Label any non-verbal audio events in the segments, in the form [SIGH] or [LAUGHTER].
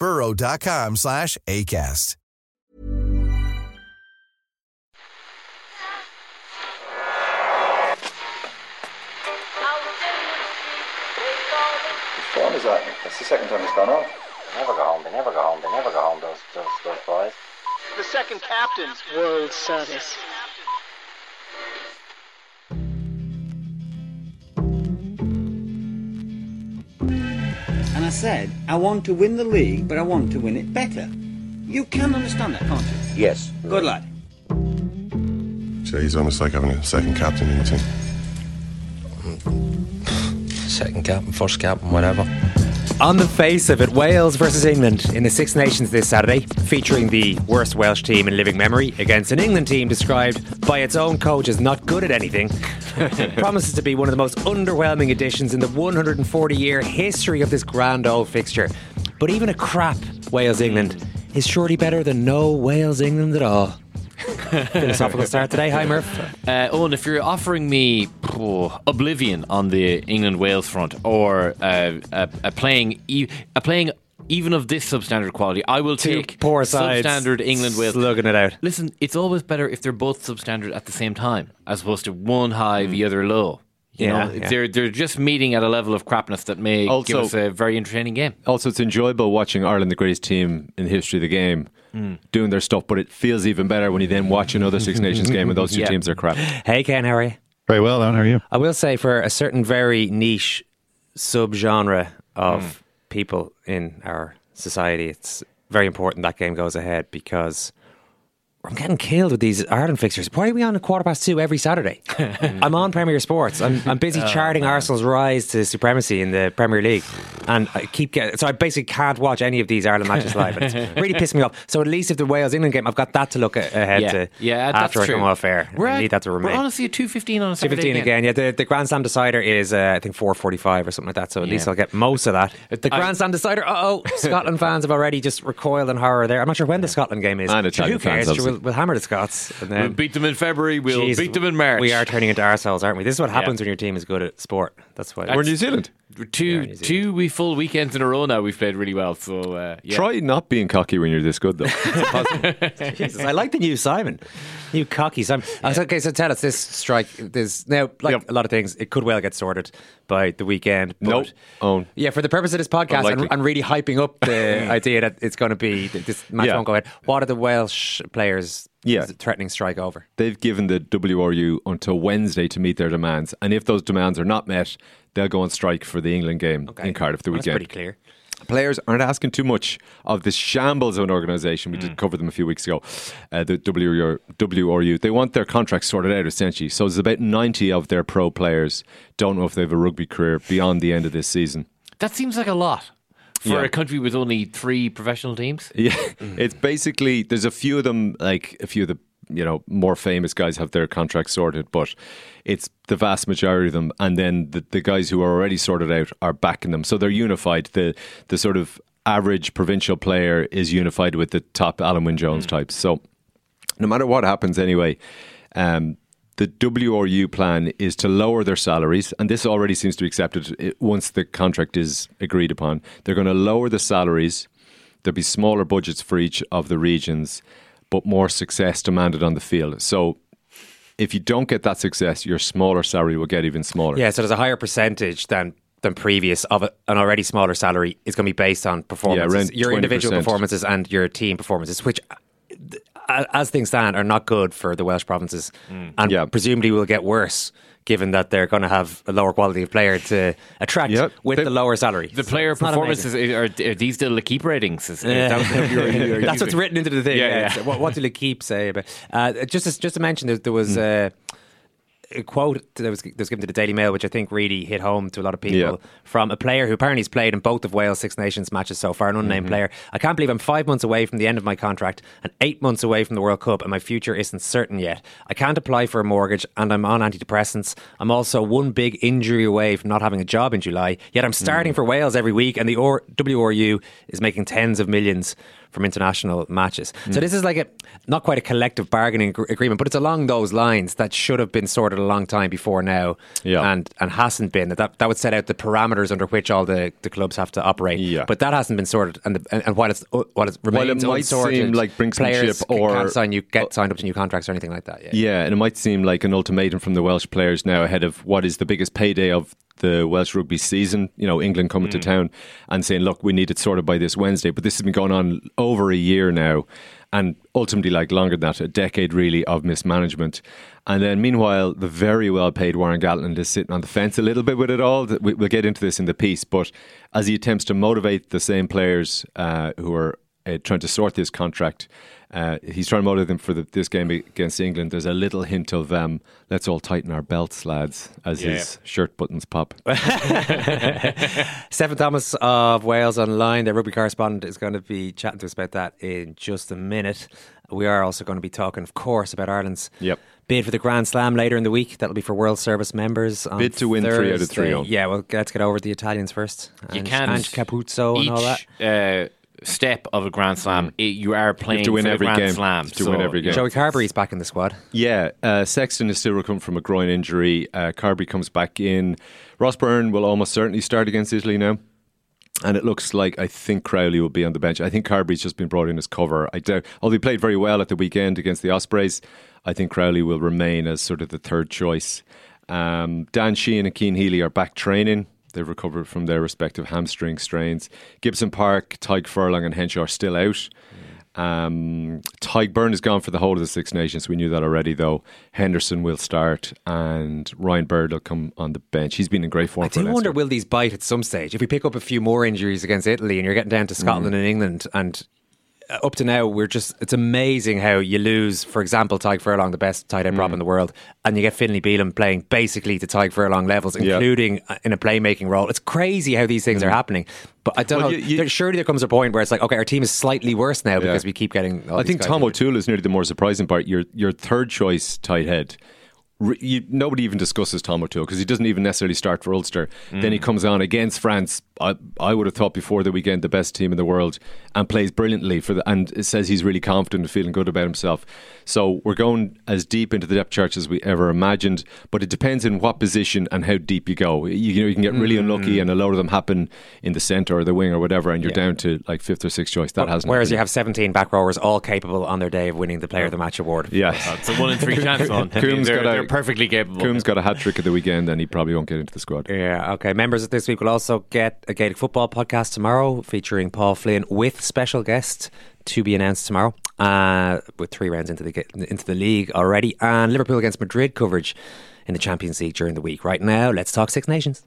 burrow.com slash ACAST. Which phone is that? That's the second time it's gone off. They never go home. They never go home. They never go home. Those those those boys. The second captain's World Service. I said, I want to win the league, but I want to win it better. You can understand that, can't you? Yes. Good lad. So he's almost like having a second captain in the team. Second captain, first captain, whatever. On the face of it, Wales versus England in the Six Nations this Saturday, featuring the worst Welsh team in living memory against an England team described by its own coach as not good at anything. [LAUGHS] promises to be one of the most underwhelming editions in the 140 year history of this grand old fixture. But even a crap Wales England is surely better than no Wales England at all. Philosophical start today. Hi, Murph. Uh, Owen, if you're offering me oh, oblivion on the England Wales front, or uh, a, a playing e- a playing even of this substandard quality, I will Two take poor sides substandard England Wales. slugging it out. Listen, it's always better if they're both substandard at the same time, as opposed to one high, the other low. You Yeah, know, yeah. they're they're just meeting at a level of crapness that may give us a very entertaining game. Also, it's enjoyable watching Ireland, the greatest team in the history of the game, mm. doing their stuff. But it feels even better when you then watch another Six [LAUGHS] Nations game and those two Yeah. teams are crap. Hey, Ken, how are you? Very well, Alan. How are you? I will say for a certain very niche subgenre of mm. people in our society, it's very important that game goes ahead because I'm getting killed with these Ireland fixtures. Why are we on a quarter past two every Saturday? [LAUGHS] I'm on Premier Sports. I'm, I'm busy [LAUGHS] charting Arsenal's rise to supremacy in the Premier League, and I keep getting. So I basically can't watch any of these Ireland matches live. And it's [LAUGHS] really pissed me off. So at least if the Wales England game, I've got that to look ahead Yeah, to. yeah, that's after I true. come off air. We're I need that to remain. We're honestly at two fifteen on a Saturday fifteen again. Yeah, the, the Grand Slam decider is uh, I think four forty five or something like that. So at least I'll get most of that. The I- Grand Slam decider. Uh oh, Scotland fans have already just recoiled in horror there. I'm not sure when the Scotland game is. And Sure, Italian who cares? fans, Sure, we'll, we'll hammer the Scots. And then, We'll beat them in February. We'll Jeez, beat them in March. We are turning into ourselves, aren't we? This is what happens when your team is good at sport. That's why. We're New Zealand. two New Zealand. two we full weekends in a row now. We've played really well. So uh, yeah. Try not being cocky when you're this good, though. [LAUGHS] Jesus, I like the new Simon. New cocky Simon. Uh, so- Okay, so tell us this strike. There's now like Yep. a lot of things. It could well get sorted by the weekend. But Nope. Own. Yeah, for the purpose of this podcast and, Unlikely. and really hyping up the [LAUGHS] idea that it's going to be this match Yeah. won't go ahead. What are the Welsh players? Yeah. threatening strike over. They've given the WRU until Wednesday to meet their demands. And if those demands are not met, they'll go on strike for the England game in Cardiff the Well, weekend. That's pretty clear. Players aren't asking too much of this shambles of an organisation. We Mm. did cover them a few weeks ago. Uh, the WRU, WRU, they want their contracts sorted out essentially. So there's about 90 of their pro players don't know if they have a rugby career beyond the end of this season. That seems like a lot for Yeah. a country with only three professional teams. Yeah, [LAUGHS] it's basically there's a few of them, like a few of the you know more famous guys have their contracts sorted, but it's the vast majority of them, and then the, the guys who are already sorted out are backing them, so they're unified. The the sort of average provincial player is unified with the top Alun Wyn Jones types. So no matter what happens, anyway. Um, the WRU plan is to lower their salaries, and this already seems to be accepted uh, once the contract is agreed upon. They're going to lower the salaries. There'll be smaller budgets for each of the regions, but more success demanded on the field. So, if you don't get that success, your smaller salary will get even smaller. Yeah, so there's a higher percentage than than previous of a, an already smaller salary is going to be based on performances, around your individual 20%. performances and your team performances, which, as things stand, are not good for the Welsh provinces, mm. and Yeah. presumably will get worse. Given that they're going to have a lower quality of player to attract Yep. with They- the lower salary, The So player performances amazing. are, are these still the keep ratings? Is, is Yeah. that you're- you're- you're [LAUGHS] That's what's written into the thing. Yeah, Yeah, yeah. What, what did keep say about? Uh, just to, just to mention, there, there was uh, a quote that was, that was given to the Daily Mail, which I think really hit home to a lot of people Yeah. from a player who apparently has played in both of Wales Six Nations matches so far, an mm-hmm. unnamed player. I can't believe I'm five months away from the end of my contract and eight months away from the World Cup, and my future isn't certain yet. I can't apply for a mortgage, and I'm on antidepressants. I'm also one big injury away from not having a job in July. Yet I'm starting mm. for Wales every week, and the or- WRU is making tens of millions from international matches. So this is like a not quite a collective bargaining gr- agreement, but it's along those lines that should have been sorted a long time before now, Yeah. and and hasn't been. That that would set out the parameters under which all the, the clubs have to operate. Yeah. But that hasn't been sorted, and the, and, and while it's uh, while it remains might unsorted, seem like players or- can't sign you get signed up to new contracts or anything like that. Yeah. Yeah, and it might seem like an ultimatum from the Welsh players now ahead of what is the biggest payday of the Welsh rugby season. You know, England coming to town and saying, "Look, we need it sorted by this Wednesday." But this has been going on over a year now, and ultimately, like longer than that, a decade really of mismanagement. And then, meanwhile, the very well-paid Warren Gatland is sitting on the fence a little bit with it all. We- We'll get into this in the piece, but as he attempts to motivate the same players uh, who are uh, trying to sort this contract. Uh, he's trying to motivate them for the, this game against England. There's a little hint of um, let's all tighten our belts, lads, as Yeah. his shirt buttons pop. [LAUGHS] [LAUGHS] Steffan Thomas of Wales Online, the rugby correspondent, is going to be chatting to us about that in just a minute. We are also going to be talking, of course, about Ireland's Yep. bid for the Grand Slam later in the week. That'll be for World Service members. On Bid to win three out of three, Thursday. oh. Yeah, well, let's get over the Italians first. You Ange- can't Ange Capuozzo and all that. each uh, step of a Grand Slam, it, you are playing to win for the every Grand game. Slam. You have to win every game. Joey Carberry's back in the squad. Yeah, uh, Sexton is still recovering from a groin injury. Uh, Carberry comes back in. Ross Byrne will almost certainly start against Italy now. And it looks like I think Crowley will be on the bench. I think Carberry's just been brought in as cover. I doubt, although he played very well at the weekend against the Ospreys, I think Crowley will remain as sort of the third choice. Um, Dan Sheehan and Cian Healy are back training. They've recovered from their respective hamstring strains. Gibson Park, Tadhg Furlong, and Henshaw are still out. Um, Tadhg Beirne is gone for the whole of the Six Nations. We knew that already, though. Henderson will start, and Ryan Baird will come on the bench. He's been in great form I do wonder will these bite at some stage? If we pick up a few more injuries against Italy and you're getting down to Scotland and England and Uh, up to now we're just it's amazing how you lose for example Tadhg Furlong the best tight end prop mm. in the world and you get Finlay Bealham playing basically to Tadhg Furlong levels including uh, in a playmaking role it's crazy how these things are mm. happening but I don't Well, know you- you- there, surely there comes a point where it's like okay our team is slightly worse now because we keep getting I think Tom. O'Toole is nearly the more surprising part. Your your third choice tight head. You, nobody even discusses Tom O'Toole because he doesn't even necessarily start for Ulster. Then he Mm. comes on against France. I, I would have thought before the weekend the best team in the world and plays brilliantly for the and says he's really confident and feeling good about himself. So we're going as deep into the depth charts as we ever imagined, but it depends in what position and how deep you go. You, you know you can get really unlucky Mm. and a lot of them happen in the centre or the wing or whatever, and you're Yeah. down to like fifth or sixth choice. That hasn't. whereas happened. you have 17 back rowers all capable on their day of winning the player of the match award Yeah. It's a one in three chance on. I [LAUGHS] [LAUGHS] Coombes they're, got a- they're perfectly capable. Coombes got a hat trick at the weekend and he probably won't get into the squad. Yeah, okay. Members of this week will also get a Gaelic football podcast tomorrow featuring Paul Flynn with special guest to be announced tomorrow. Uh, with three rounds into the into the league already, and Liverpool against Madrid coverage in the Champions League during the week. Right now, let's talk Six Nations.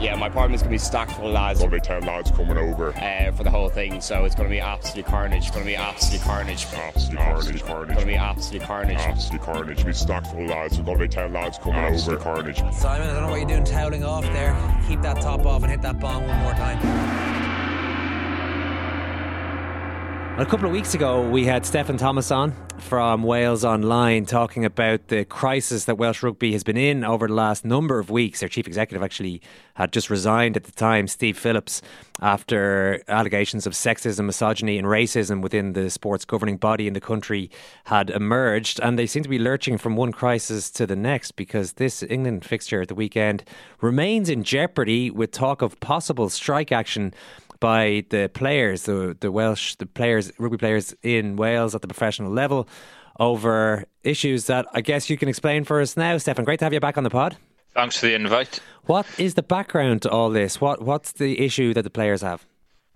Yeah, my apartment's going to be stacked full of lads. Only 10 lads coming over. Uh, for the whole thing, so it's going to be absolute carnage. It's going to be absolute carnage. Absolute carnage, carnage. It's going to be absolute carnage. Absolute carnage. Be stacked full of lads. We're going to be 10 lads coming absolute over. carnage. Simon, I don't know what you're doing toweling off there. Keep that top off and hit that bong one more time. A couple of weeks ago, we had Steffan Thomas on from Wales Online talking about the crisis that Welsh rugby has been in over the last number of weeks. Their chief executive actually had just resigned at the time, Steve Phillips, after allegations of sexism, misogyny, and racism within the sports governing body in the country had emerged. And they seem to be lurching from one crisis to the next because this England fixture at the weekend remains in jeopardy with talk of possible strike action by the players, the the Welsh, the players, rugby players in Wales at the professional level, over issues that I guess you can explain for us now. Steffan, great to have you back on the pod. Thanks for the invite. What is the background to all this? What what's the issue that the players have?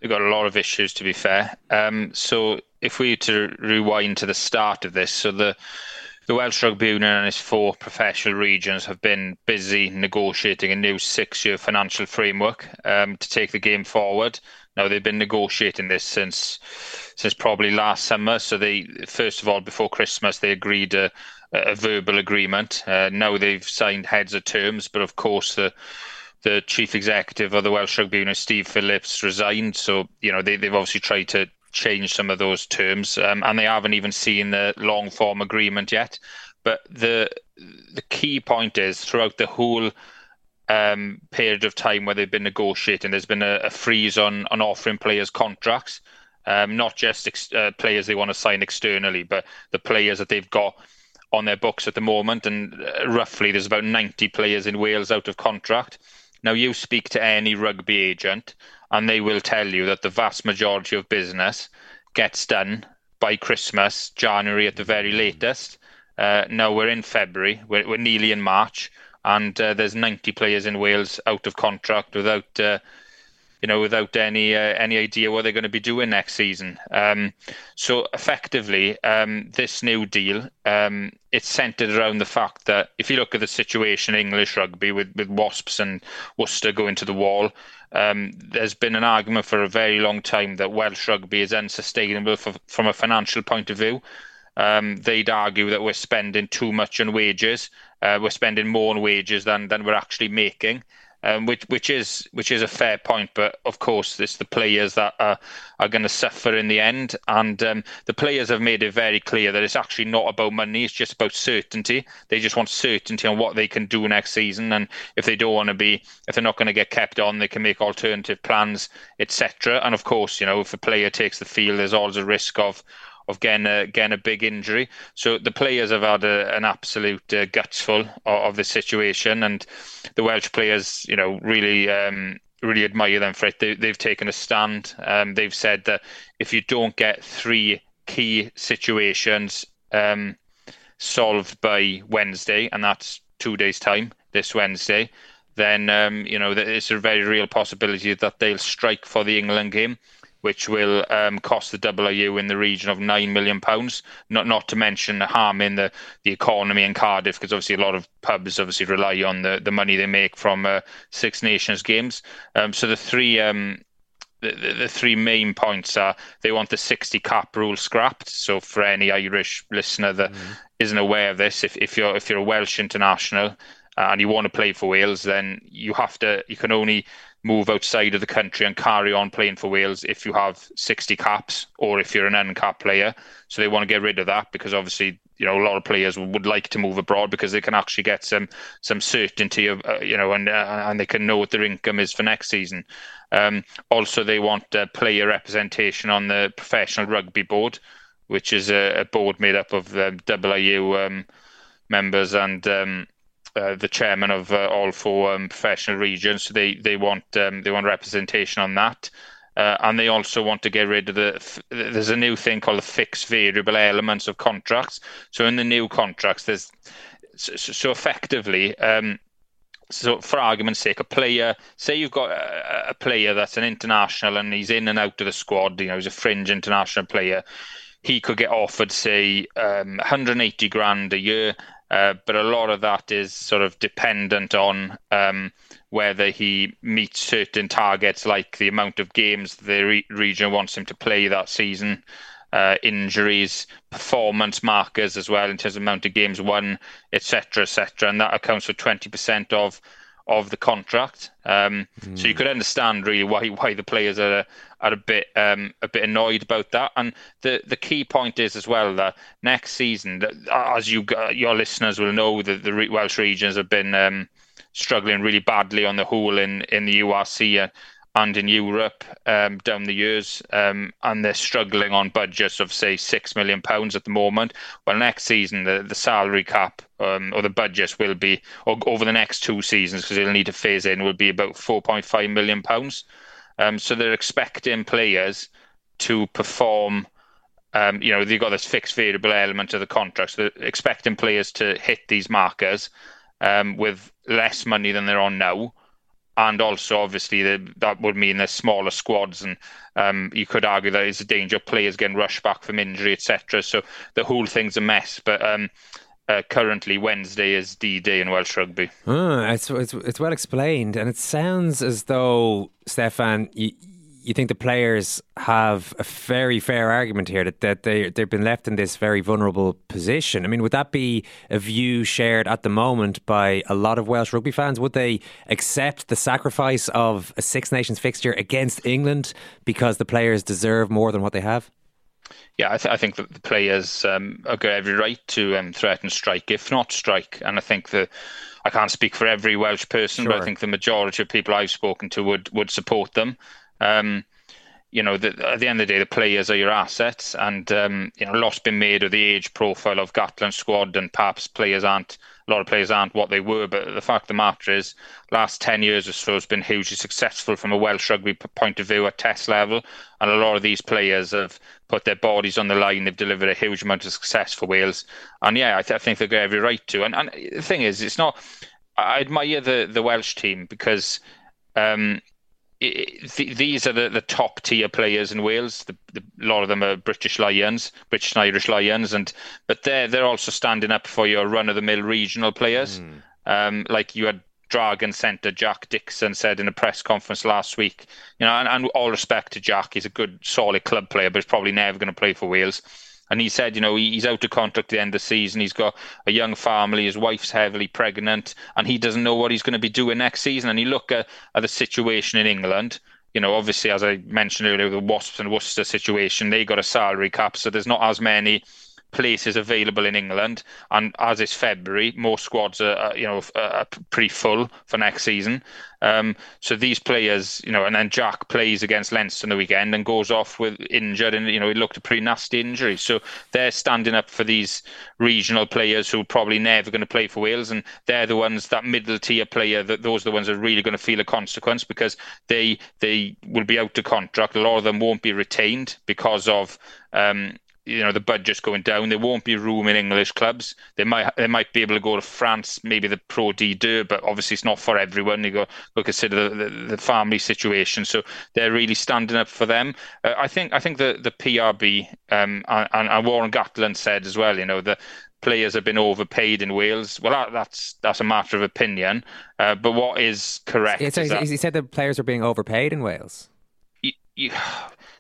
They've got a lot of issues, to be fair. Um, so if we to rewind to the start of this, so the the Welsh Rugby Union and its four professional regions have been busy negotiating a new six year financial framework um, to take the game forward. Now they've been negotiating this since since probably last summer. So they first of all before Christmas they agreed a, a verbal agreement. Uh, now they've signed heads of terms, but of course the the chief executive of the Welsh Rugby Union, Steve Phillips, resigned. So you know they, they've obviously tried to change some of those terms, um, and they haven't even seen the long form agreement yet. But the the key point is throughout the whole um, period of time where they've been negotiating, there's been a, a freeze on on offering players contracts, um, not just ex- uh, players they want to sign externally, but the players that they've got on their books at the moment. And uh, roughly, there's about 90 players in Wales out of contract. Now, you speak to any rugby agent, and they will tell you that the vast majority of business gets done by Christmas, January at the very latest. Uh, now we're in February, we're, we're nearly in March, and uh, there's 90 players in Wales out of contract without uh, you know, without any uh, any idea what they're going to be doing next season. Um, so effectively, um, this new deal um, it's centred around the fact that if you look at the situation in English rugby with with Wasps and Worcester going to the wall, um, there's been an argument for a very long time that Welsh rugby is unsustainable for, from a financial point of view. Um, they'd argue that we're spending too much on wages. Uh, we're spending more on wages than than we're actually making um, which which is which is a fair point. But of course, it's the players that are are going to suffer in the end, and um, the players have made it very clear that it's actually not about money; it's just about certainty. They just want certainty on what they can do next season, and if they don't want to be, if they're not going to get kept on, they can make alternative plans, etc. And of course, you know, if a player takes the field, there's always a risk of of getting a, getting a big injury. So the players have had a, an absolute uh, gutsful of, of the situation, and the Welsh players, you know, really. Um, really admire them for it. They, have taken a stand. Um, they've said that if you don't get three key situations um, solved by Wednesday, and that's two days' time, this Wednesday, then um, you know it's a very real possibility that they'll strike for the England game which will um, cost the WU in the region of nine million pounds. Not not to mention harming the the economy in Cardiff, because obviously a lot of pubs obviously rely on the, the money they make from uh, Six Nations games. Um, so the three um, the, the, three main points are they want the 60 cap rule scrapped. So for any Irish listener that mm. not aware of this, if, if you're if you're a Welsh international and you want to play for Wales, then you have to you can only move outside of the country and carry on playing for Wales if you have 60 caps or if you're an uncapped player. So they want to get rid of that because obviously you know a lot of players would like to move abroad because they can actually get some some certainty of uh, you know and uh, and they can know what their income is for next season. Um, also, they want uh, player representation on the professional rugby board, which is a, a board made up of the WRU um, members and um, uh, the chairman of uh, all four um, professional regions. They they want um, they want representation on that. Uh, and they also want to get rid of the. There's a new thing called the fixed variable elements of contracts. So in the new contracts, there's so, so effectively, um, so for argument's sake, a player, say you've got a, a, player that's an international and he's in and out of the squad, you know, he's a fringe international player. He could get offered, say, um, 180 grand a year Uh, but a lot of that is sort of dependent on um, whether he meets certain targets, like the amount of games the re- region wants him to play that season, uh, injuries, performance markers as well in terms of amount of games won, etc., etc., and that accounts for twenty percent of of the contract. Um, mm. So you hmm. could understand really why why the players are are a bit um, a bit annoyed about that. And the the key point is as well that next season, that, as you your listeners will know, that the Welsh regions have been um, struggling really badly on the whole in in the URC and in Europe um, down the years, um, and they're struggling on budgets of say six million pounds at the moment. Well, next season the, the salary cap um, or the budgets will be, or over the next two seasons because they'll need to phase in, will be about four point five million pounds. Um, so they're expecting players to perform. Um, you know, they've got this fixed variable element of the contract. So they're expecting players to hit these markers um, with less money than they're on now and also obviously the, that would mean there's smaller squads and um, you could argue that it's a danger of players getting rushed back from injury etc so the whole thing's a mess. But um, uh, currently Wednesday is D-Day in Welsh rugby. Oh, it's, it's, it's well explained, and it sounds as though Steffan, you, you think the players have a very fair argument here that, that they they've been left in this very vulnerable position. I mean, would that be a view shared at the moment by a lot of Welsh rugby fans? Would they accept the sacrifice of a Six Nations fixture against England because the players deserve more than what they have? Yeah, I, th- I think that the players um, have got every right to um, threaten strike, if not strike. And I think the I can't speak for every Welsh person, sure. but I think the majority of people I've spoken to would would support them. Um, you know, the, at the end of the day, the players are your assets, and um, you know, a lot's been made of the age profile of Gatland squad, and perhaps players aren't a lot of players aren't what they were. But the fact of the matter is, last ten years or so has been hugely successful from a Welsh rugby point of view at Test level, and a lot of these players have put their bodies on the line. They've delivered a huge amount of success for Wales, and yeah, I, th- I think they've got every right to. And, and the thing is, it's not. I admire the the Welsh team because. Um, these are the, the top tier players in Wales. The, the, a lot of them are British Lions, British and Irish Lions, and but they're they're also standing up for your run of the mill regional players. Mm. Um, like you had Dragon centre Jack Dixon said in a press conference last week. You know, and, and all respect to Jack, he's a good, solid club player, but he's probably never going to play for Wales. And he said, you know, he's out of contract at the end of the season. He's got a young family. His wife's heavily pregnant, and he doesn't know what he's going to be doing next season. And you look at, at the situation in England. You know, obviously, as I mentioned earlier, the Wasps and Worcester situation, they got a salary cap, so there's not as many places available in England, and as it's February, most squads are, are you know are pretty full for next season. Um, so these players, you know, and then Jack plays against Leinster on the weekend and goes off with injured, and you know, he looked a pretty nasty injury. So they're standing up for these regional players who are probably never going to play for Wales, and they're the ones that middle tier player that those are the ones that are really going to feel a consequence because they they will be out of contract. A lot of them won't be retained because of um, you know the budget's going down. There won't be room in English clubs. They might they might be able to go to France, maybe the Pro D2, but obviously it's not for everyone. You got to consider the, the, the, family situation. So they're really standing up for them. Uh, I think I think the the PRB um, and, and Warren Gatland said as well. You know the players have been overpaid in Wales. Well, that, that's that's a matter of opinion. Uh, but what is correct? It's, is that, he said the players are being overpaid in Wales. You, you,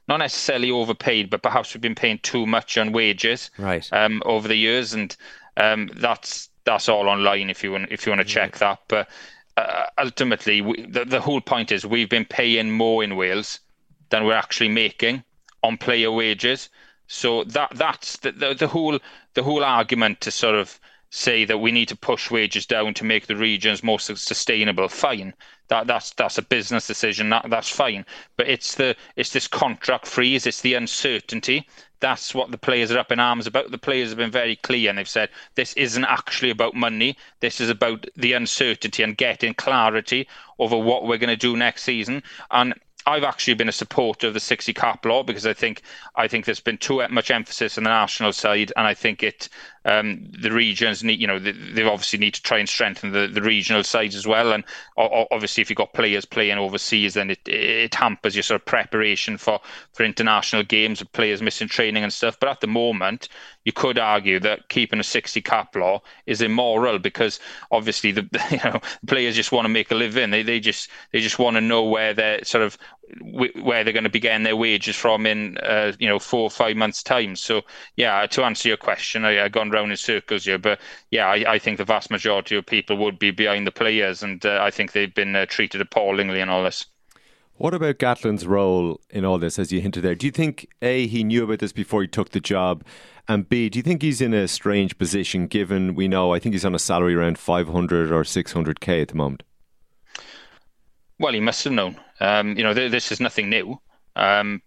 not necessarily overpaid, but perhaps we've been paying too much on wages right. um, over the years, and um, that's that's all online if you want if you want to check that. But uh, ultimately, we, the, the whole point is we've been paying more in Wales than we're actually making on player wages. So that that's the, the, the whole the whole argument to sort of say that we need to push wages down to make the regions more sustainable. Fine, that that's that's a business decision. That that's fine. But it's the it's this contract freeze. It's the uncertainty. That's what the players are up in arms about. The players have been very clear and they've said this isn't actually about money. This is about the uncertainty and getting clarity over what we're going to do next season. And I've actually been a supporter of the 60 cap law because I think I think there's been too much emphasis on the national side, and I think it um, the regions need, you know, they, they, obviously need to try and strengthen the, the regional sides as well. And obviously, if you've got players playing overseas, then it, it hampers your sort of preparation for, for international games, with players missing training and stuff. But at the moment, you could argue that keeping a 60 cap law is immoral because obviously the [LAUGHS] you know players just want to make a living. They they just they just want to know where they're sort of where they're going to be getting their wages from in uh, you know four or five months time. So yeah, to answer your question, I, have gone round in circles here, but yeah, I, I, think the vast majority of people would be behind the players, and uh, I think they've been uh, treated appallingly in all this. What about Gatland's role in all this, as you hinted there? Do you think a he knew about this before he took the job? And B, do you think he's in a strange position given we know I think he's on a salary around 500 or 600k at the moment? Well, he must have known. Um, you know, th- this is nothing new. Um,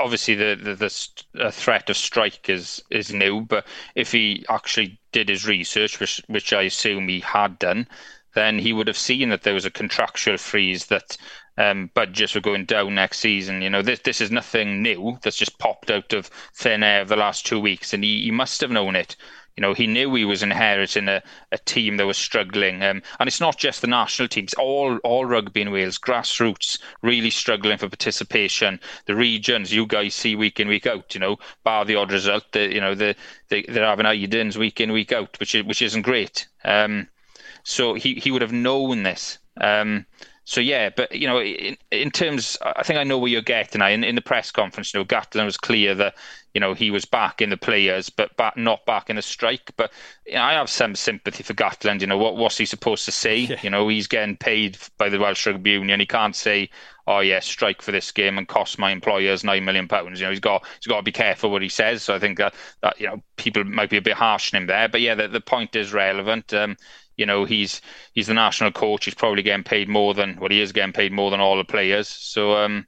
obviously, the, the, the threat of strike is is new, but if he actually did his research, which which I assume he had done, then he would have seen that there was a contractual freeze that um, budgets were going down next season. You know, this this is nothing new that's just popped out of thin air the last two weeks, and he, he must have known it. You know, he knew he was inheriting a, a team that was struggling, um, and it's not just the national teams. All all rugby in Wales, grassroots, really struggling for participation. The regions, you guys see week in week out. You know, bar the odd result, the, you know, the, they they're having Idens week in week out, which is, which isn't great. Um, so he he would have known this. Um, so yeah, but you know, in, in terms, I think I know where you're getting. I in, in the press conference, you know, Gatland was clear that you know he was back in the players, but back, not back in the strike. But you know, I have some sympathy for Gatland. You know, what what's he supposed to say? Yeah. You know, he's getting paid by the Welsh Rugby Union. He can't say, "Oh yeah, strike for this game and cost my employers nine million pounds." You know, he's got he's got to be careful what he says. So I think that that you know people might be a bit harsh on him there. But yeah, the, the point is relevant. Um, you know, he's he's the national coach. He's probably getting paid more than what well, he is getting paid more than all the players. So, um,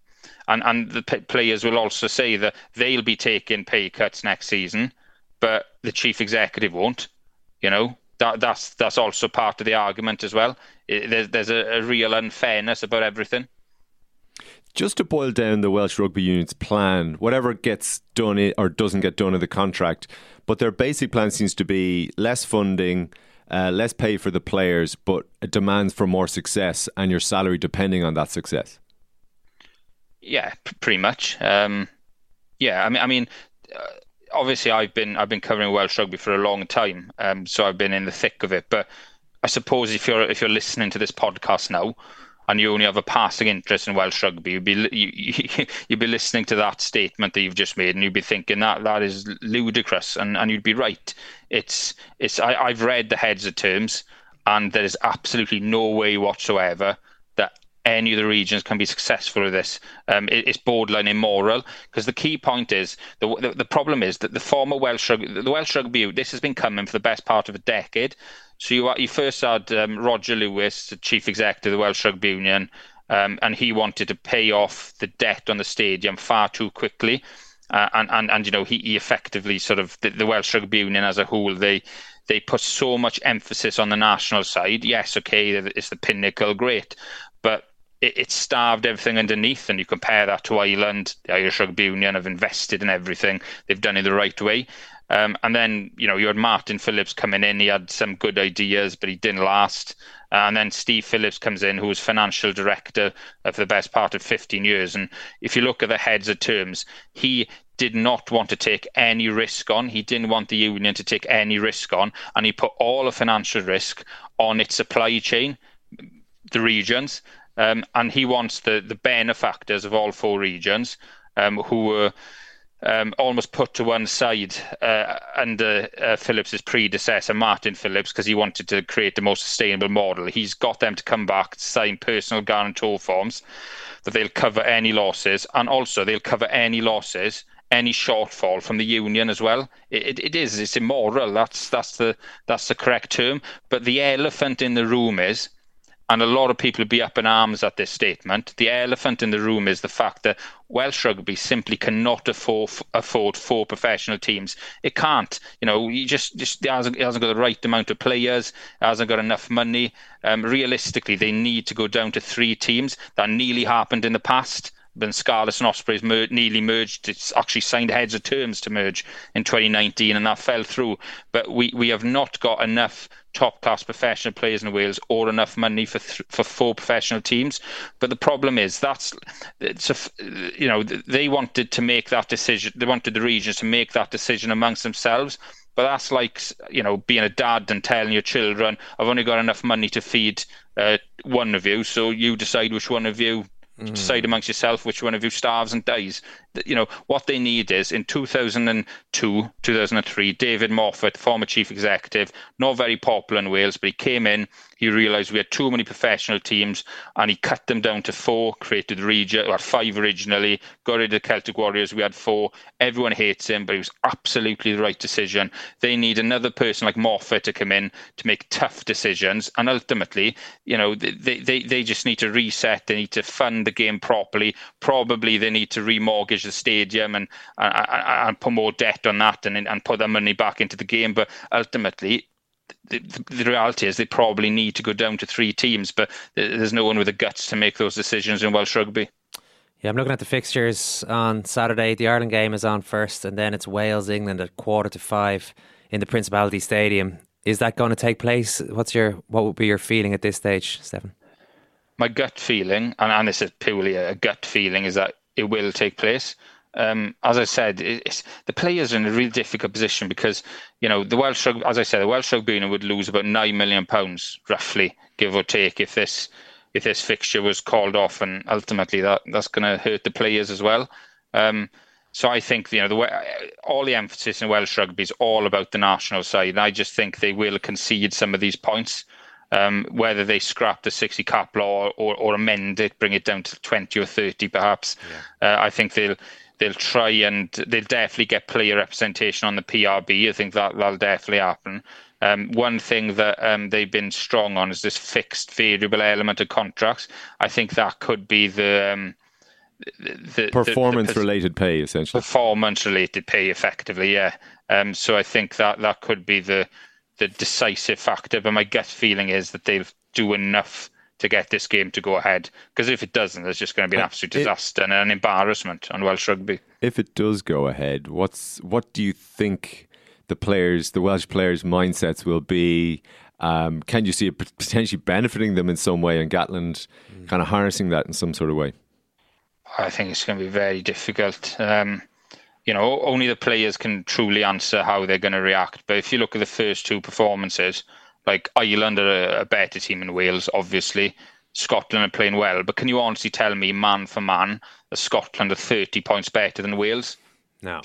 and and the players will also say that they'll be taking pay cuts next season, but the chief executive won't. You know, that that's that's also part of the argument as well. It, there's there's a, a real unfairness about everything. Just to boil down the Welsh Rugby Union's plan, whatever gets done or doesn't get done in the contract, but their basic plan seems to be less funding, uh, less pay for the players, but demands for more success and your salary depending on that success. Yeah, p- pretty much. Um, yeah, I mean, I mean, uh, obviously, I've been I've been covering Welsh rugby for a long time, um, so I've been in the thick of it. But I suppose if you're if you're listening to this podcast now, and you only have a passing interest in Welsh rugby, you'd be you, [LAUGHS] you'd be listening to that statement that you've just made, and you'd be thinking that that is ludicrous, and, and you'd be right. It's it's I, I've read the heads of terms, and there is absolutely no way whatsoever that any of the regions can be successful with this. Um, it, it's borderline immoral because the key point is the, the, the problem is that the former Welsh the Welsh rugby, this has been coming for the best part of a decade. So you, you first had um, Roger Lewis, the chief executive of the Welsh Rugby Union, um, and he wanted to pay off the debt on the stadium far too quickly. Uh, and, and, and, you know, he, he effectively sort of, the, the Welsh Rugby Union as a whole, they, they put so much emphasis on the national side. Yes, okay, it's the pinnacle, great. But it, it, starved everything underneath. And you compare that to Ireland, the Irish Rugby Union have invested in everything. They've done it the right way. Um, and then, you know, you had Martyn Phillips coming in. He had some good ideas, but he didn't last. Uh, and then Steve Phillips comes in, who was financial director of the best part of 15 years. And if you look at the heads of terms, he did not want to take any risk on. He didn't want the union to take any risk on. And he put all the financial risk on its supply chain, the regions. Um, and he wants the, the benefactors of all four regions um, who were um, almost put to one side uh, under uh, Phillips's predecessor, Martyn Phillips, because he wanted to create the most sustainable model. He's got them to come back, sign personal guarantor forms that they'll cover any losses, and also they'll cover any losses, any shortfall from the union as well. It, it, it is, it's immoral. That's that's the that's the correct term. But the elephant in the room is and a lot of people would be up in arms at this statement. The elephant in the room is the fact that Welsh rugby simply cannot afford afford four professional teams. It can't. You know, you just just it hasn't, it hasn't got the right amount of players. It hasn't got enough money. Um, realistically, they need to go down to three teams. That nearly happened in the past. When Scarlets and Ospreys mer- nearly merged, it's actually signed heads of terms to merge in 2019, and that fell through. But we, we have not got enough top class professional players in Wales or enough money for th- for four professional teams. But the problem is that's it's a, you know they wanted to make that decision. They wanted the regions to make that decision amongst themselves. But that's like you know being a dad and telling your children, "I've only got enough money to feed uh, one of you, so you decide which one of you mm. decide amongst yourself which one of you starves and dies." You know what they need is in 2002, 2003, David Moffat, former chief executive, not very popular in Wales, but he came in. He realised we had too many professional teams, and he cut them down to four. Created the region, or five originally. Got rid of the Celtic Warriors. We had four. Everyone hates him, but it was absolutely the right decision. They need another person like Moffat to come in to make tough decisions, and ultimately, you know, they they they just need to reset. They need to fund the game properly. Probably they need to remortgage the stadium and and, and put more debt on that and and put that money back into the game. But ultimately, the, the, reality is they probably need to go down to three teams, but there's no one with the guts to make those decisions in Welsh rugby. Yeah, I'm looking at the fixtures on Saturday. The Ireland game is on first, and then it's Wales England at quarter to five in the Principality Stadium. Is that going to take place? What's your what would be your feeling at this stage, Steffan? My gut feeling, and, and this is purely a gut feeling, is that it will take place um, as I said, the players are in a really difficult position because you know the Welsh, as I said, the Welsh Rugby Union would lose about nine million pounds, roughly, give or take, if this if this fixture was called off, and ultimately that that's going to hurt the players as well. Um, so I think you know the all the emphasis in Welsh rugby is all about the national side, and I just think they will concede some of these points. Um, whether they scrap the 60 cap law or, or, or, amend it, bring it down to 20 or 30 perhaps. Yeah. Uh, I think they'll they'll try and they'll definitely get player representation on the PRB. I think that that'll definitely happen. Um, one thing that um, they've been strong on is this fixed variable element of contracts. I think that could be the um, the, performance the, the, related pay essentially performance related pay effectively yeah um, so i think that that could be the the decisive factor but my gut feeling is that they'll do enough to get this game to go ahead. Because if it doesn't, it's just going to be an absolute disaster it, and an embarrassment on Welsh rugby. If it does go ahead, what's what do you think the players, the Welsh players' mindsets will be? Um, can you see it potentially benefiting them in some way, and Gatland mm. kind of harnessing that in some sort of way? I think it's going to be very difficult. Um, you know, only the players can truly answer how they're going to react. But if you look at the first two performances, like Ireland are a, better team in Wales, obviously. Scotland are playing well, but can you honestly tell me, man for man, that Scotland are 30 points better than Wales? No.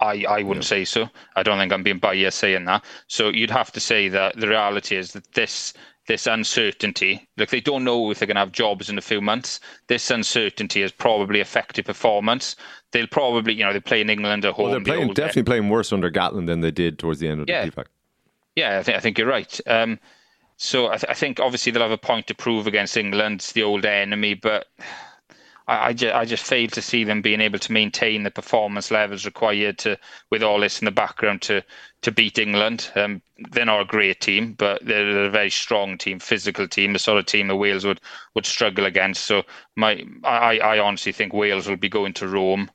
I, I wouldn't say so. I don't think I'm being biased saying that. So you'd have to say that the reality is that this this uncertainty, like they don't know if they're going to have jobs in a few months. This uncertainty has probably affected performance. They'll probably, you know, they play in England at home. Well, they're playing, the definitely playing worse under Gatland than they did towards the end of yeah. the Pivac. Yeah, I think I think you're right. Um, so I, th- I, think obviously they'll have a point to prove against England, the old enemy, but I, I, just, I just fail to see them being able to maintain the performance levels required to, with all this in the background, to to beat England. Um, they're not a great team, but they're a very strong team, physical team, the sort of team that Wales would would struggle against. So my, I, I honestly think Wales will be going to Rome,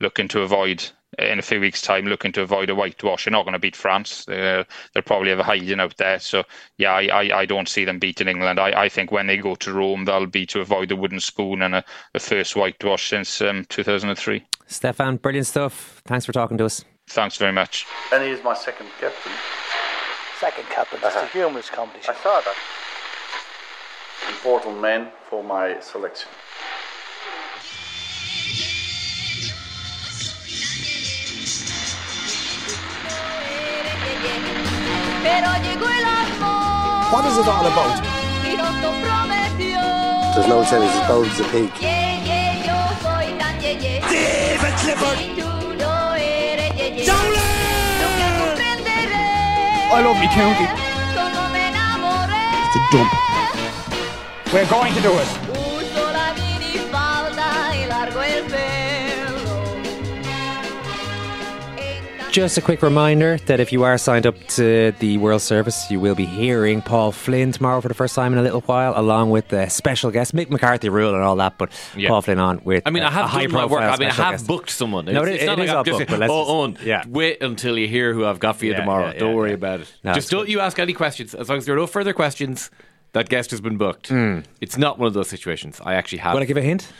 looking to avoid in a few weeks' time, looking to avoid a whitewash. They're not going to beat France. They're, they'll probably have a hiding out there. So, yeah, I, I, I, don't see them beating England. I, I think when they go to Rome, they'll be to avoid the wooden spoon and a, a first whitewash since um, 2003. Steffan, brilliant stuff. Thanks for talking to us. Thanks very much. And he is my second captain. Second captain. It's uh-huh. a humorous competition. I saw that. Important man for my selection. What is it all about? There's no tennis as bold as a pig. David Clifford! I love me county. It's a dump. We're going to do it. Just a quick reminder that if you are signed up to the World Service, you will be hearing Paul Flynn tomorrow for the first time in a little while, along with the special guest, Mick McCarthy rule and all that. But Yeah. Paul Flynn on with I mean, I have a high done my work. profile I mean, I have guest. booked someone. No, it's, it- it's it not is like all just booked, but let's oh, just- yeah. wait until you hear who I've got for you Yeah, tomorrow. Don't worry about it. No, just don't you ask any questions. As long as there are no further questions, that guest has been booked. Hmm. It's not one of those situations. I actually have. Want to give a hint?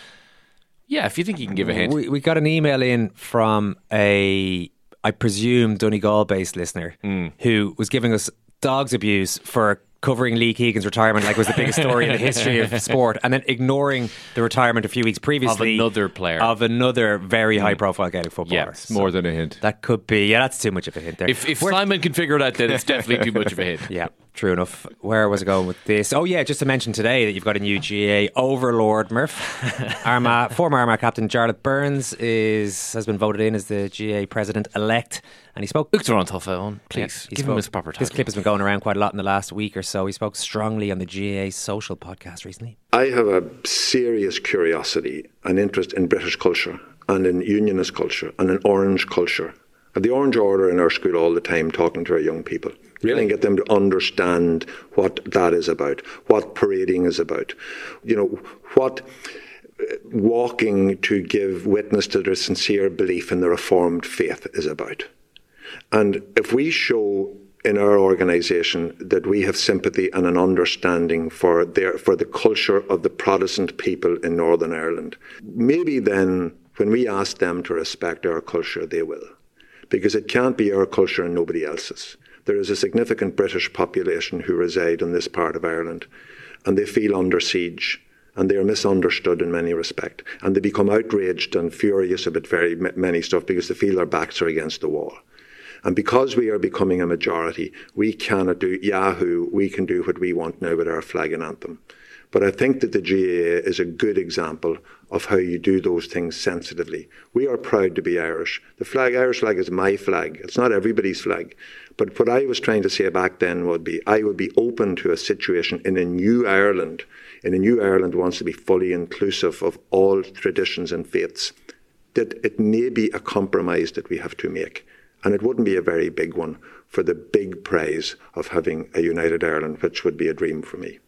yeah, if you think you can give a hint. We, we got an email in from a, I presume, Donegal based listener Hmm. who was giving us dog's abuse for covering Lee Keegan's retirement like it was the biggest story in the history of [LAUGHS] sport and then ignoring the retirement a few weeks previously of another player. of another very mm. high profile Gaelic footballer. Yeah, It's more than a hint. That could be, yeah, that's too much of a hint there. If, if Simon can figure it out, then it's [LAUGHS] definitely too much of a hint. yeah, true enough. Where was I going with this? Oh, yeah, just to mention today that you've got a new GA overlord, Murph. [LAUGHS] Armagh, former Armagh captain Jarlath Burns is has been voted in as the GA president elect, and he spoke. Victor on on, please. he Give spoke- him his proper This clip has been going around quite a lot in the last week or so. He spoke strongly on the GAA social podcast recently. I have a serious curiosity and interest in British culture and in unionist culture and in orange culture. The Orange Order in our school all the time talking to our young people. Really? And get them to understand what that is about, what parading is about, you know, what uh, walking to give witness to their sincere belief in the Reformed faith is about. And if we show in our organisation that we have sympathy and an understanding for their for the culture of the Protestant people in Northern Ireland, maybe then when we ask them to respect our culture, they will, because it can't be our culture and nobody else's. There is a significant British population who reside in this part of Ireland, and they feel under siege. And they are misunderstood in many respect and they become outraged and furious about very many stuff because they feel their backs are against the wall. And because we are becoming a majority, we cannot do Yahoo, we can do what we want now with our flag and anthem. But I think that the GAA is a good example of how you do those things sensitively. We are proud to be Irish. The flag, Irish flag is my flag. It's not everybody's flag. But what I was trying to say back then would be I would be open to a situation in a new Ireland, in a new Ireland wants to be fully inclusive of all traditions and faiths, that it may be a compromise that we have to make. And it wouldn't be a very big one for the big praise of having a united Ireland, which would be a dream for me.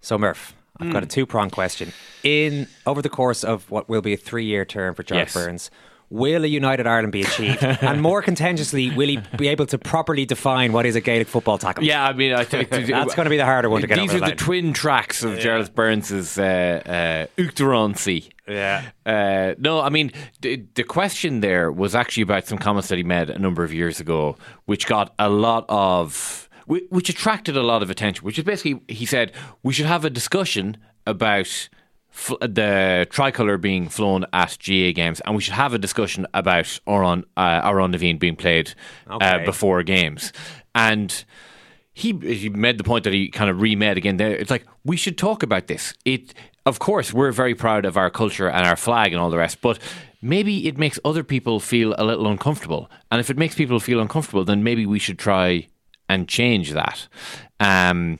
So Murph, I've got a hmm. two pronged question. In over the course of what will be a three year term for John Yes. Burns, will a united Ireland be achieved? [LAUGHS] and more contentiously, will he be able to properly define what is a Gaelic football tackle? Yeah, I mean, I think [LAUGHS] That's going to be the harder one to get These over are the the line. twin tracks of Jarlath Burns's uh, uh, Uachtaránaí. Yeah. Uh, no, I mean, the, the question there was actually about some comments that he made a number of years ago, which got a lot of, which attracted a lot of attention. Which is basically, he said, we should have a discussion about fl- the tricolour being flown at GAA games, and we should have a discussion about Amhrán, uh, Amhrán na bhFiann being played uh, before games. And he he made the point that he kind of remade again there. It's like we should talk about this. It of course we're very proud of our culture and our flag and all the rest, but maybe it makes other people feel a little uncomfortable. And if it makes people feel uncomfortable, then maybe we should try and change that. Um,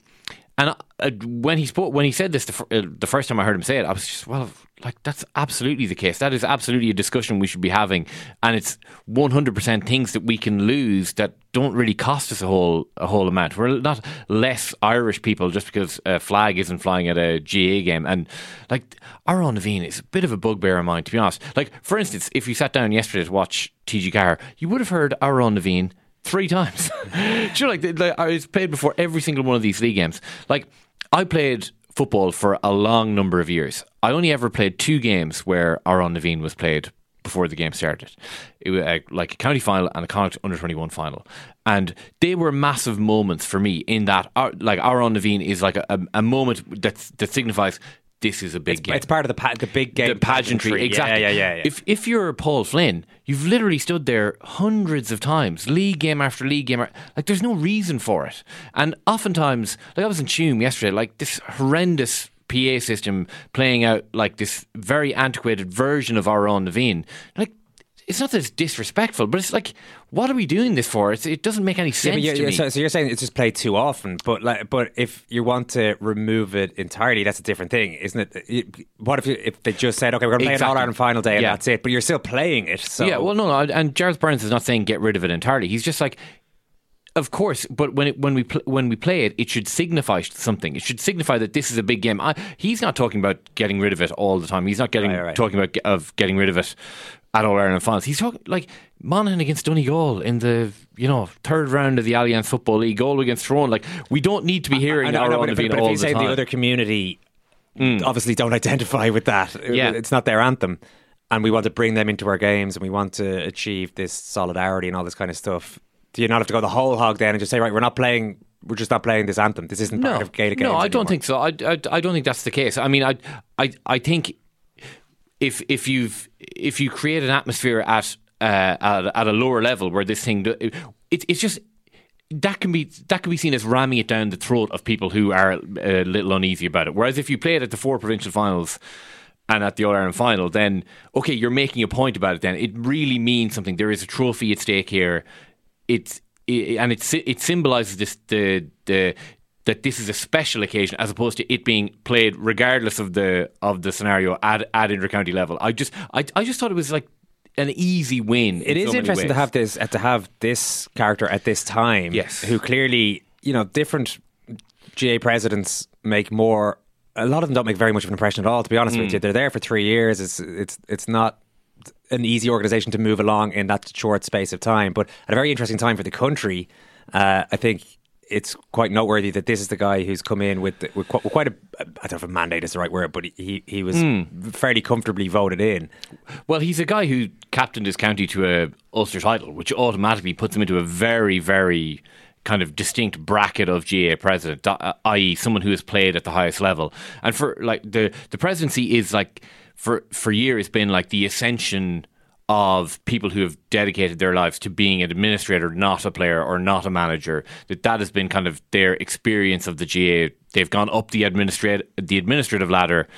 and uh, when he spoke, when he said this the, fir- uh, the first time I heard him say it, I was just well, like that's absolutely the case. That is absolutely a discussion we should be having, and it's one hundred percent things that we can lose that don't really cost us a whole a whole amount. We're not less Irish people just because a flag isn't flying at a GAA game, and like Amhrán na bhFiann is a bit of a bugbear of mine, to be honest. Like for instance, if you sat down yesterday to watch TG4, you would have heard Amhrán na bhFiann three times. [LAUGHS] sure, like, like I was played before every single one of these league games. Like I played football for a long number of years. I only ever played two games where Amhrán na bhFiann was played before the game started. It was uh, like a county final and a Connacht under twenty one final, and they were massive moments for me. In that, our, like Amhrán na bhFiann is like a, a moment that that signifies. This is a big game. It's part of the pa- the big game The pageantry, exactly. Yeah, yeah, yeah. yeah. If if you're Paul Flynn, you've literally stood there hundreds of times, league game after league game. Like there's no reason for it. And oftentimes, like I was in Tuam yesterday, like this horrendous PA system playing out like this very antiquated version of Amhrán na bhFiann. Like it's not that it's disrespectful, but it's like, what are we doing this for? It's, it doesn't make any sense but you're, to you're- me. so, so you're saying it's just played too often, but like, but if you want to remove it entirely, that's a different thing, isn't it? What if you, if they just said, okay, we're going to play an Exactly. All Ireland final day and Yeah. that's it, but you're still playing it? So Yeah, well, no, no, and Jarlath Burns is not saying get rid of it entirely. He's just like, of course, but when it, when we pl- when we play it, it should signify something. It should signify that this is a big game. I, he's not talking about getting rid of it all the time. He's not getting Right, right. talking about of getting rid of it at All Ireland finals. He's talking like Monaghan against Donegal in the you know third round of the Allianz Football League, goal against Tyrone. Like we don't need to be hearing I know, I our know, own but, if- but if you the say time. the other community mm. obviously don't identify with that, Yeah. it's not their anthem, and we want to bring them into our games and we want to achieve this solidarity and all this kind of stuff. Do you not have to go the whole hog then and just say, right, we're not playing, we're just not playing this anthem. This isn't part of Gaelic games. No, I don't think so. I, I, I don't think that's the case. I mean, I, I, I think if if you've if you create an atmosphere at uh, at, at a lower level where this thing, it, it's just that can be that can be seen as ramming it down the throat of people who are a little uneasy about it. Whereas if you play it at the four provincial finals. And at the All Ireland final, then okay, you're making a point about it. Then it really means something. There is a trophy at stake here. It's it, and it it symbolises this the the that this is a special occasion as opposed to it being played regardless of the of the scenario at at intercounty level. I just I, I just thought it was like an easy win. It in is so interesting to have this uh, to have this character at this time. Yes. who clearly you know different GAA presidents make more. A lot of them don't make very much of an impression at all. To be honest with Mm. you, they're there for three years. It's it's it's not an easy organisation to move along in that short space of time. But at a very interesting time for the country, uh, I think it's quite noteworthy that this is the guy who's come in with with quite, quite a I don't know if a mandate is the right word, but he he was Mm. fairly comfortably voted in. Well, he's a guy who captained his county to a Ulster title, which automatically puts him into a very, very kind of distinct bracket of GAA president, uh, i.e., someone who has played at the highest level. And for like the the presidency is like for for years been like the ascension of people who have dedicated their lives to being an administrator, not a player or not a manager. That that has been kind of their experience of the GAA. They've gone up the administrative the administrative ladder,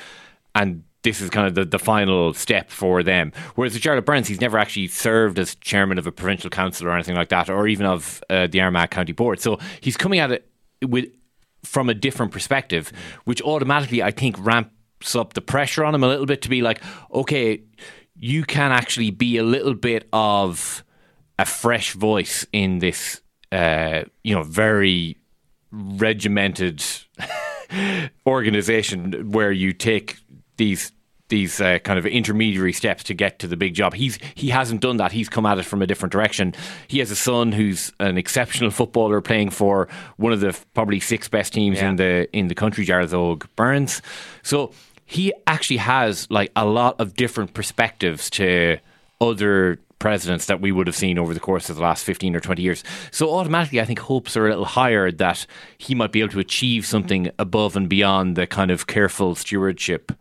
and this is kind of the, the final step for them. Whereas with Jarlath Burns, he's never actually served as chairman of a provincial council or anything like that, or even of uh, the Armagh County Board. So he's coming at it with from a different perspective, which automatically I think ramps up the pressure on him a little bit to be like, okay, you can actually be a little bit of a fresh voice in this, uh, you know, very regimented [LAUGHS] organization where you take these these uh, kind of intermediary steps to get to the big job. He's he hasn't done that. He's come at it from a different direction. He has a son who's an exceptional footballer playing for one of the probably six best teams in the in the country, Jarlath Óg Burns. So he actually has like a lot of different perspectives to other presidents that we would have seen over the course of the last 15 or 20 years. So automatically, I think hopes are a little higher that he might be able to achieve something above and beyond the kind of careful stewardship.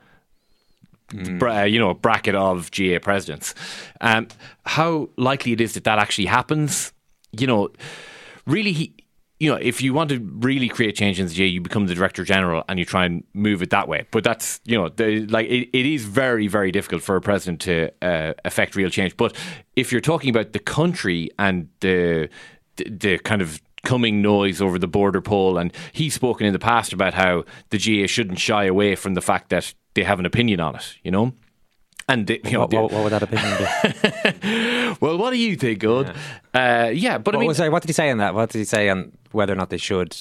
Bra- uh, you know, bracket of GAA presidents. Um, how likely it is that that actually happens? You know, really, he, you know, if you want to really create change in the GAA, you become the director general and you try and move it that way. But that's, you know, the, like it, it is very, very difficult for a president to uh, affect real change. But if you're talking about the country and the the, the kind of coming noise over the border poll, and he's spoken in the past about how the GAA shouldn't shy away from the fact that they have an opinion on it, you know. And they, you know, What, what, what would that opinion be? [LAUGHS] well, what do you think, God? Yeah, uh, yeah but I what, mean, sorry, what did he say on that? What did he say on whether or not they should?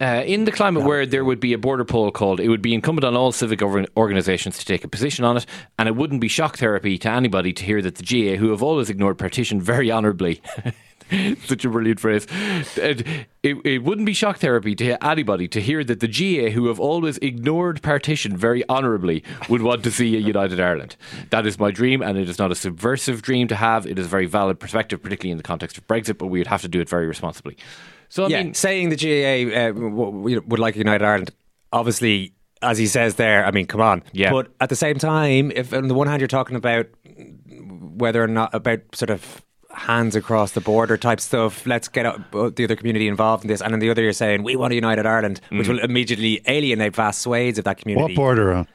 Uh, in the climate where there would be a border poll called, it would be incumbent on all civic organ- organisations to take a position on it, and it wouldn't be shock therapy to anybody to hear that the GAA, who have always ignored partition very honourably, [LAUGHS] [LAUGHS] such a brilliant phrase, it, it, wouldn't be shock therapy to anybody to hear that the GAA, who have always ignored partition very honourably, would want to see a united Ireland. That is my dream, and it is not a subversive dream to have. It is a very valid perspective, particularly in the context of Brexit, but we would have to do it very responsibly. So I yeah, mean, saying the GAA uh, w- would like a United Ireland, obviously, as he says there, I mean, come on. Yeah. But at the same time, if on the one hand you're talking about whether or not about sort of hands across the border type stuff, let's get uh, the other community involved in this, and on the other you're saying we want a United Ireland, which Mm. will immediately alienate vast swathes of that community. What border on?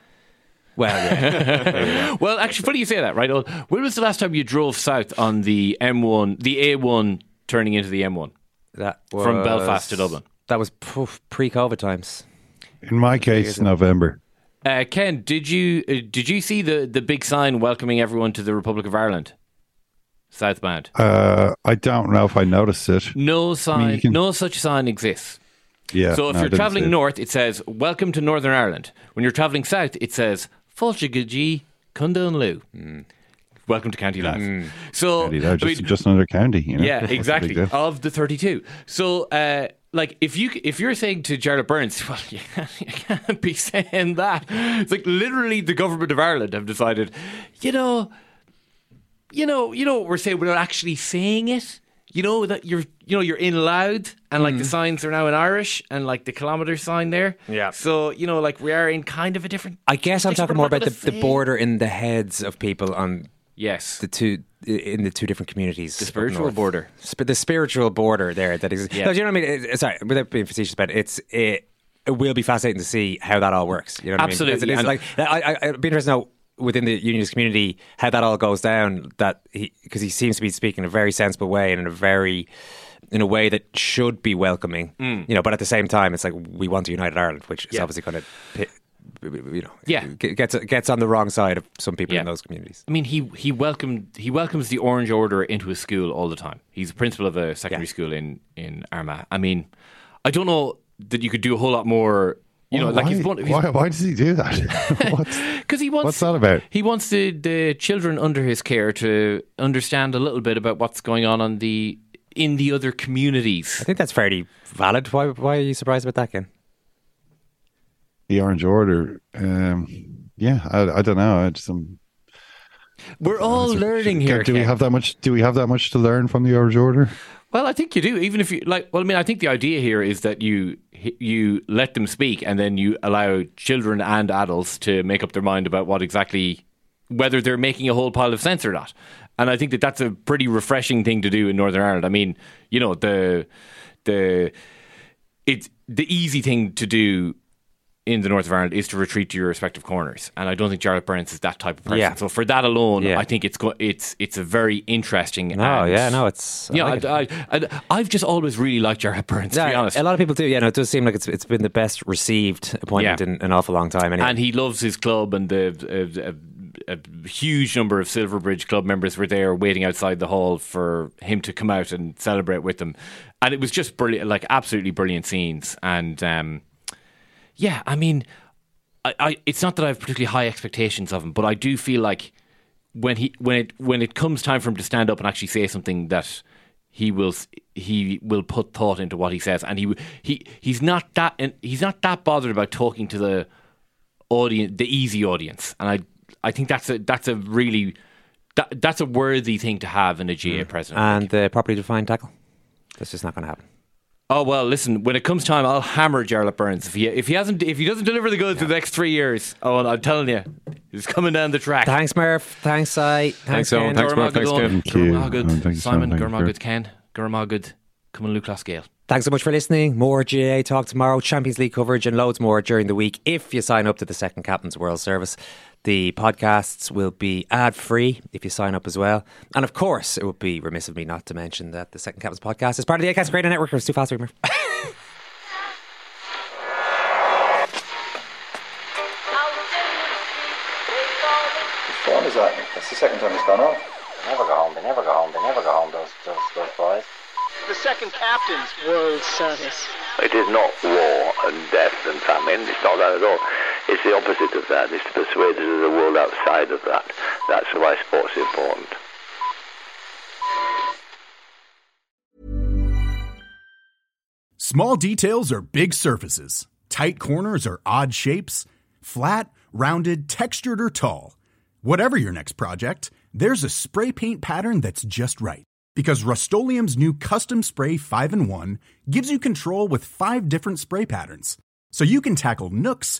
Well, yeah. [LAUGHS] [LAUGHS] well, actually, funny you say that, right? When was the last time you drove south on the M1, the A1 turning into the M1 that from Belfast to Dublin? That was pre-COVID times. In my case, November. Uh, Ken, did you uh, did you see the, the big sign welcoming everyone to the Republic of Ireland, southbound? Uh, I don't know if I noticed it. No sign, you can- no such sign exists. Yeah. so if no, you're traveling it. north, it says "Welcome to Northern Ireland." When you're traveling south, it says "Fulchagaji Cundunlu." Welcome to County Louth. So County Louth, I just, mean, just another county. You know? yeah, [LAUGHS] exactly. Of the 32. So, uh, like, if you if you're saying to Jarlath Burns, [LAUGHS] well, you can't, you can't be saying that. It's like literally the government of Ireland have decided, you know, you know, you know what we're saying without actually saying it. You know that you're, you know, you're in Louth, and like the mm. signs are now in Irish, and like the kilometer sign there. Yeah. So you know, like we are in kind of a different. I guess I'm talking more about the, the border in the heads of people on Yes. the two in the two different communities. The spiritual border. Sp- the spiritual border there that is. Yeah. No, do you know what I mean? It- sorry, without being facetious about it, it's it, it will be fascinating to see how that all works. You know what Absolutely. I mean? Because And- it is like I, I, I'd be interested to know within the unionist community how that all goes down. That he because he seems to be speaking in a very sensible way and in a very in a way that should be welcoming. Mm. You know, but at the same time, it's like we want a united Ireland, which is obviously going to. You know, Yeah. gets gets on the wrong side of some people Yeah. in those communities. I mean, he he welcomed he welcomes the Orange Order into his school all the time. He's the principal of a secondary school in in Armagh. I mean, I don't know that you could do a whole lot more. You know, why, like he's one. why, why does he do that? [LAUGHS] What's, Because he wants. what's that about? He wants the, the children under his care to understand a little bit about what's going on on the in the other communities. I think that's fairly valid. Why why are you surprised about that, Ken? The Orange Order. Um, yeah, I, I don't know. I just, um, We're all learning here. do we have that much? Do we have that much to learn from the Orange Order? Well, I think you do. Even if you like, well, I mean, I think the idea here is that you you let them speak, and then you allow children and adults to make up their mind about what exactly whether they're making a whole pile of sense or not. And I think that that's a pretty refreshing thing to do in Northern Ireland. I mean, you know, the the it's the easy thing to do in the north of Ireland is to retreat to your respective corners, and I don't think Jarlath Burns is that type of person. Yeah. So for that alone, Yeah. I think it's go- it's it's a very interesting. No, and- yeah, no, it's I yeah, like it. I, I, I, have just always really liked Jarlath Burns, to be Yeah, honest. a lot of people do. Yeah, no, it does seem like it's it's been the best received appointment Yeah. in an awful long time. Anyway. And he loves his club, and the a, a, a huge number of Silverbridge club members were there waiting outside the hall for him to come out and celebrate with them. And it was just brilliant, like absolutely brilliant scenes. And um, yeah, I mean, I, I, it's not that I have particularly high expectations of him, but I do feel like when he when it when it comes time for him to stand up and actually say something that he will he will put thought into what he says, and he he he's not that he's not that bothered about talking to the audience, the easy audience, and I I think that's a that's a really that, that's a worthy thing to have in a GAA mm. president. and the properly defined tackle. That's just not going to happen. Oh well, listen. When it comes time, I'll hammer Jarlath Burns if he if he hasn't if he doesn't deliver the goods in the next three years. Oh, I'm telling you, he's coming down the track. Thanks, Murph. Thanks, Si. Thanks, Ken. Thanks, Murph. Thanks, Ken. Thank you. go raibh maith agat, thank you, Simon, Sam. Thank you, go raibh maith agat, Ken, go raibh maith agat, come on, Luke Scale. Thanks so much for listening. More GAA talk tomorrow, Champions League coverage, and loads more during the week if you sign up to the Second Captain's World Service. The podcasts will be ad free if you sign up as well. And of course, it would be remiss of me not to mention that the Second Captain's podcast is part of the Acast Creator Network. It was too fast, Murph. [LAUGHS] Whose that? That's the second time it's gone off. They never go home. They never go home. They never go home. Those those those boys. The second captain's world service. It is not war and death and famine. It's not that at all. It's the opposite of that. It's to persuade us of the world outside of that. That's why sport's important. Small details are big surfaces. Tight corners are odd shapes. Flat, rounded, textured, or tall. Whatever your next project, there's a spray paint pattern that's just right. Because Rust new Custom Spray 5 in 1 gives you control with five different spray patterns. So you can tackle nooks,